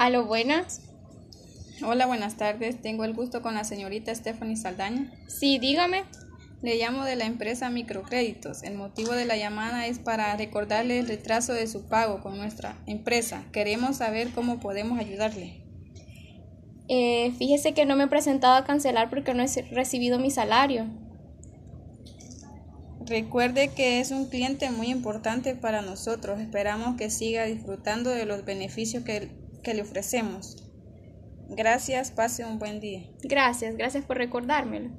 Aló, buenas. Hola, buenas tardes. Tengo el gusto con la señorita Stephanie Saldaña. Sí, dígame. Le llamo de la empresa Microcréditos. El motivo de la llamada es para recordarle el retraso de su pago con nuestra empresa. Queremos saber cómo podemos ayudarle. Eh, fíjese que no me he presentado a cancelar porque no he recibido mi salario. Recuerde que es un cliente muy importante para nosotros. Esperamos que siga disfrutando de los beneficios que, que le ofrecemos. Gracias, pase un buen día. Gracias, gracias por recordármelo.